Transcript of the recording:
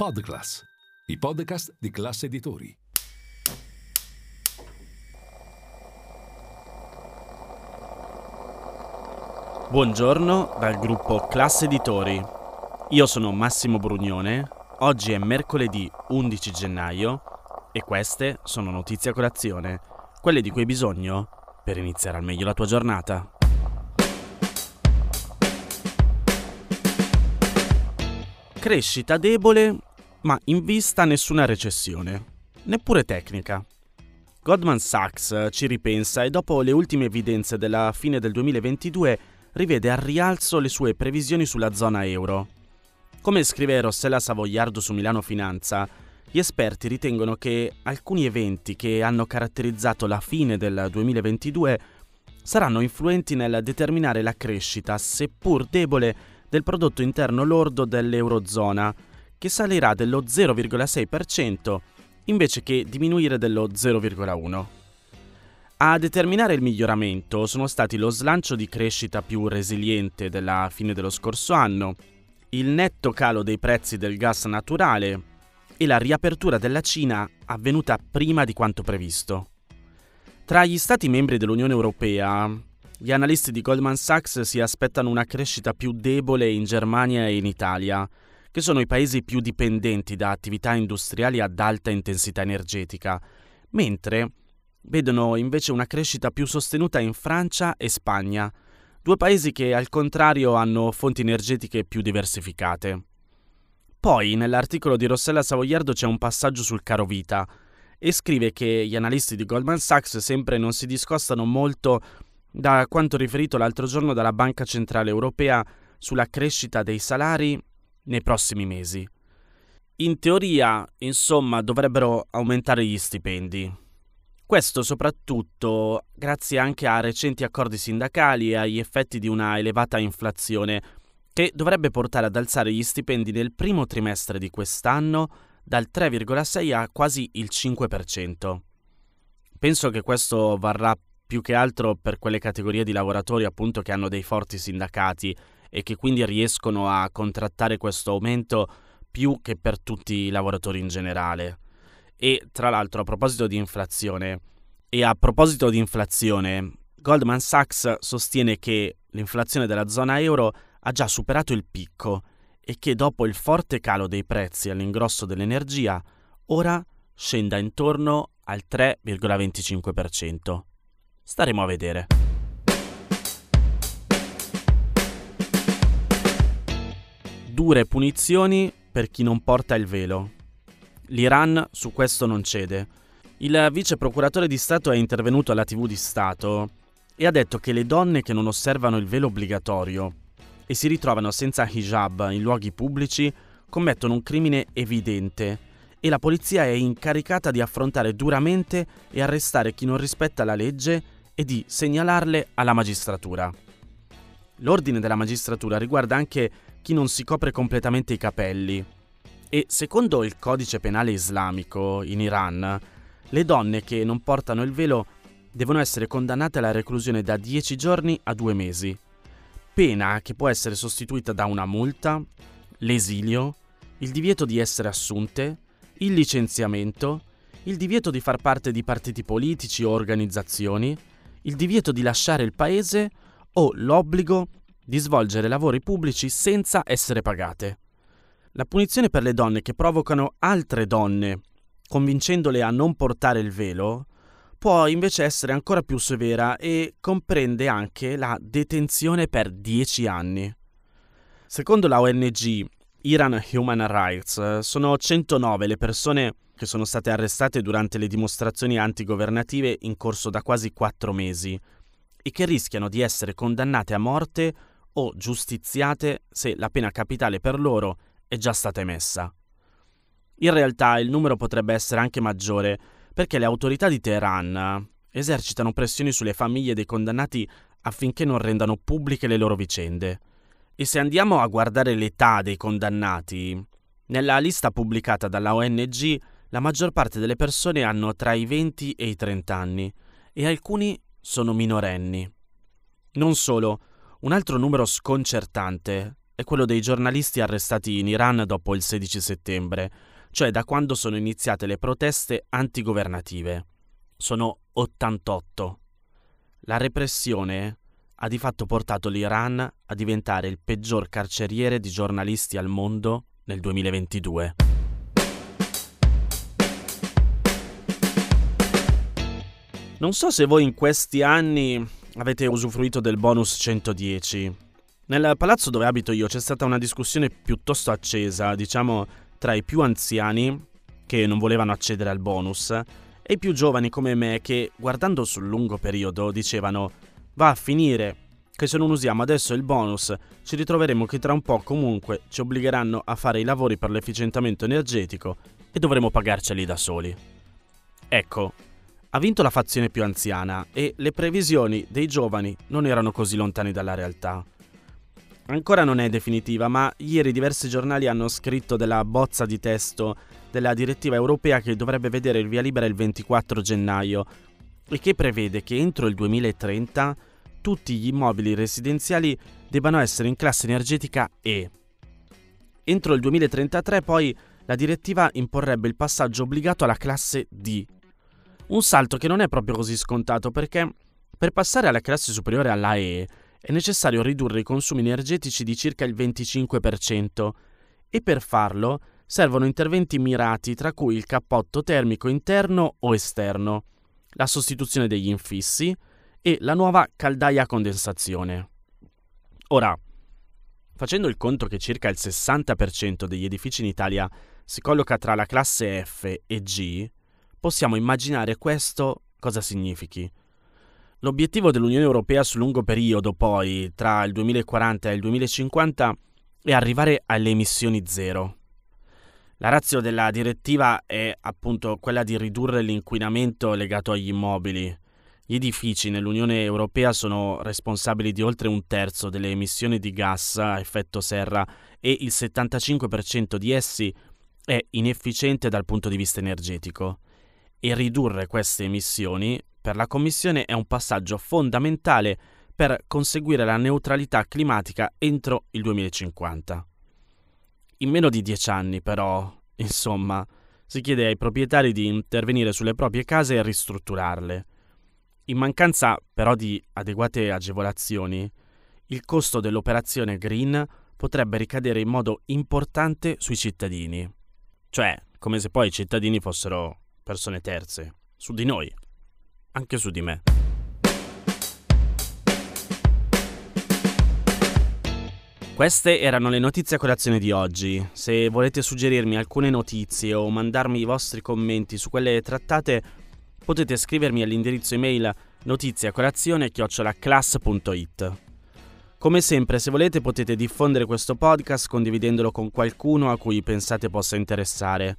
Podclass, i podcast di classe editori. Buongiorno dal gruppo Classe Editori. Io sono Massimo Brugnone. Oggi è mercoledì 11 gennaio e queste sono notizie a colazione, quelle di cui hai bisogno per iniziare al meglio la tua giornata. Crescita debole, ma in vista nessuna recessione, neppure tecnica. Goldman Sachs ci ripensa e dopo le ultime evidenze della fine del 2022 rivede al rialzo le sue previsioni sulla zona euro. Come scrive Rossella Savoiardo su Milano Finanza, gli esperti ritengono che alcuni eventi che hanno caratterizzato la fine del 2022 saranno influenti nel determinare la crescita, seppur debole, del prodotto interno lordo dell'Eurozona, che salirà dello 0,6% invece che diminuire dello 0,1%. A determinare il miglioramento sono stati lo slancio di crescita più resiliente della fine dello scorso anno, il netto calo dei prezzi del gas naturale, e la riapertura della Cina avvenuta prima di quanto previsto. Tra gli Stati membri dell'Unione Europea, gli analisti di Goldman Sachs si aspettano una crescita più debole in Germania e in Italia, che sono i paesi più dipendenti da attività industriali ad alta intensità energetica, mentre vedono invece una crescita più sostenuta in Francia e Spagna, due paesi che al contrario hanno fonti energetiche più diversificate. Poi, nell'articolo di Rossella Savoiardo c'è un passaggio sul caro vita e scrive che gli analisti di Goldman Sachs sempre non si discostano molto da quanto riferito l'altro giorno dalla Banca Centrale Europea sulla crescita dei salari nei prossimi mesi. In teoria, insomma, dovrebbero aumentare gli stipendi. Questo soprattutto grazie anche a recenti accordi sindacali e agli effetti di una elevata inflazione che dovrebbe portare ad alzare gli stipendi nel primo trimestre di quest'anno dal 3,6 a quasi il 5%. Penso che questo varrà più che altro per quelle categorie di lavoratori appunto che hanno dei forti sindacati e che quindi riescono a contrattare questo aumento più che per tutti i lavoratori in generale. E tra l'altro a proposito di inflazione, e a proposito di inflazione, Goldman Sachs sostiene che l'inflazione della zona euro ha già superato il picco e che dopo il forte calo dei prezzi all'ingrosso dell'energia, ora scenda intorno al 3,25%. Staremo a vedere. Dure punizioni per chi non porta il velo. L'Iran su questo non cede. Il vice procuratore di Stato è intervenuto alla TV di Stato e ha detto che le donne che non osservano il velo obbligatorio e si ritrovano senza hijab in luoghi pubblici commettono un crimine evidente e la polizia è incaricata di affrontare duramente e arrestare chi non rispetta la legge e di segnalarle alla magistratura. L'ordine della magistratura riguarda anche chi non si copre completamente i capelli. E secondo il codice penale islamico in Iran, le donne che non portano il velo devono essere condannate alla reclusione da 10 giorni a 2 mesi. Pena che può essere sostituita da una multa, l'esilio, il divieto di essere assunte, il licenziamento, il divieto di far parte di partiti politici o organizzazioni, il divieto di lasciare il paese o l'obbligo di svolgere lavori pubblici senza essere pagate. La punizione per le donne che provocano altre donne, convincendole a non portare il velo, può invece essere ancora più severa e comprende anche la detenzione per 10 anni. Secondo la ONG Iran Human Rights, sono 109 le persone che sono state arrestate durante le dimostrazioni antigovernative in corso da quasi 4 mesi e che rischiano di essere condannate a morte o giustiziate se la pena capitale per loro è già stata emessa. In realtà il numero potrebbe essere anche maggiore, perché le autorità di Teheran esercitano pressioni sulle famiglie dei condannati affinché non rendano pubbliche le loro vicende. E se andiamo a guardare l'età dei condannati, nella lista pubblicata dalla ONG la maggior parte delle persone hanno tra i 20 e i 30 anni e alcuni sono minorenni. Non solo, un altro numero sconcertante è quello dei giornalisti arrestati in Iran dopo il 16 settembre, cioè da quando sono iniziate le proteste antigovernative. Sono 88. La repressione ha di fatto portato l'Iran a diventare il peggior carceriere di giornalisti al mondo nel 2022. Non so se voi in questi anni avete usufruito del bonus 110. Nel palazzo dove abito io c'è stata una discussione piuttosto accesa, diciamo, tra i più anziani, che non volevano accedere al bonus, e i più giovani come me che, guardando sul lungo periodo, dicevano va a finire che se non usiamo adesso il bonus ci ritroveremo che tra un po' comunque ci obbligheranno a fare i lavori per l'efficientamento energetico e dovremo pagarceli da soli. Ecco, ha vinto la fazione più anziana e le previsioni dei giovani non erano così lontane dalla realtà. Ancora non è definitiva, ma ieri diversi giornali hanno scritto della bozza di testo della direttiva europea che dovrebbe vedere il via libera il 24 gennaio e che prevede che entro il 2030 tutti gli immobili residenziali debbano essere in classe energetica E. Entro il 2033 poi la direttiva imporrebbe il passaggio obbligato alla classe D. Un salto che non è proprio così scontato perché per passare alla classe superiore alla E è necessario ridurre i consumi energetici di circa il 25% e per farlo servono interventi mirati tra cui il cappotto termico interno o esterno, la sostituzione degli infissi e la nuova caldaia a condensazione. Ora, facendo il conto che circa il 60% degli edifici in Italia si colloca tra la classe F e G, possiamo immaginare questo cosa significhi. L'obiettivo dell'Unione Europea sul lungo periodo, poi, tra il 2040 e il 2050, è arrivare alle emissioni zero. La razza della direttiva è appunto quella di ridurre l'inquinamento legato agli immobili. Gli edifici nell'Unione Europea sono responsabili di oltre un terzo delle emissioni di gas a effetto serra e il 75% di essi è inefficiente dal punto di vista energetico. E ridurre queste emissioni per la Commissione è un passaggio fondamentale per conseguire la neutralità climatica entro il 2050. In meno di dieci anni, però, insomma, si chiede ai proprietari di intervenire sulle proprie case e ristrutturarle. In mancanza però di adeguate agevolazioni, il costo dell'operazione green potrebbe ricadere in modo importante sui cittadini. Cioè, come se poi i cittadini fossero persone terze, su di noi anche su di me. Queste erano le notizie a colazione di oggi. Se volete suggerirmi alcune notizie o mandarmi i vostri commenti su quelle trattate, potete scrivermi all'indirizzo email notiziacolazione-class.it. Come sempre, se volete potete diffondere questo podcast condividendolo con qualcuno a cui pensate possa interessare.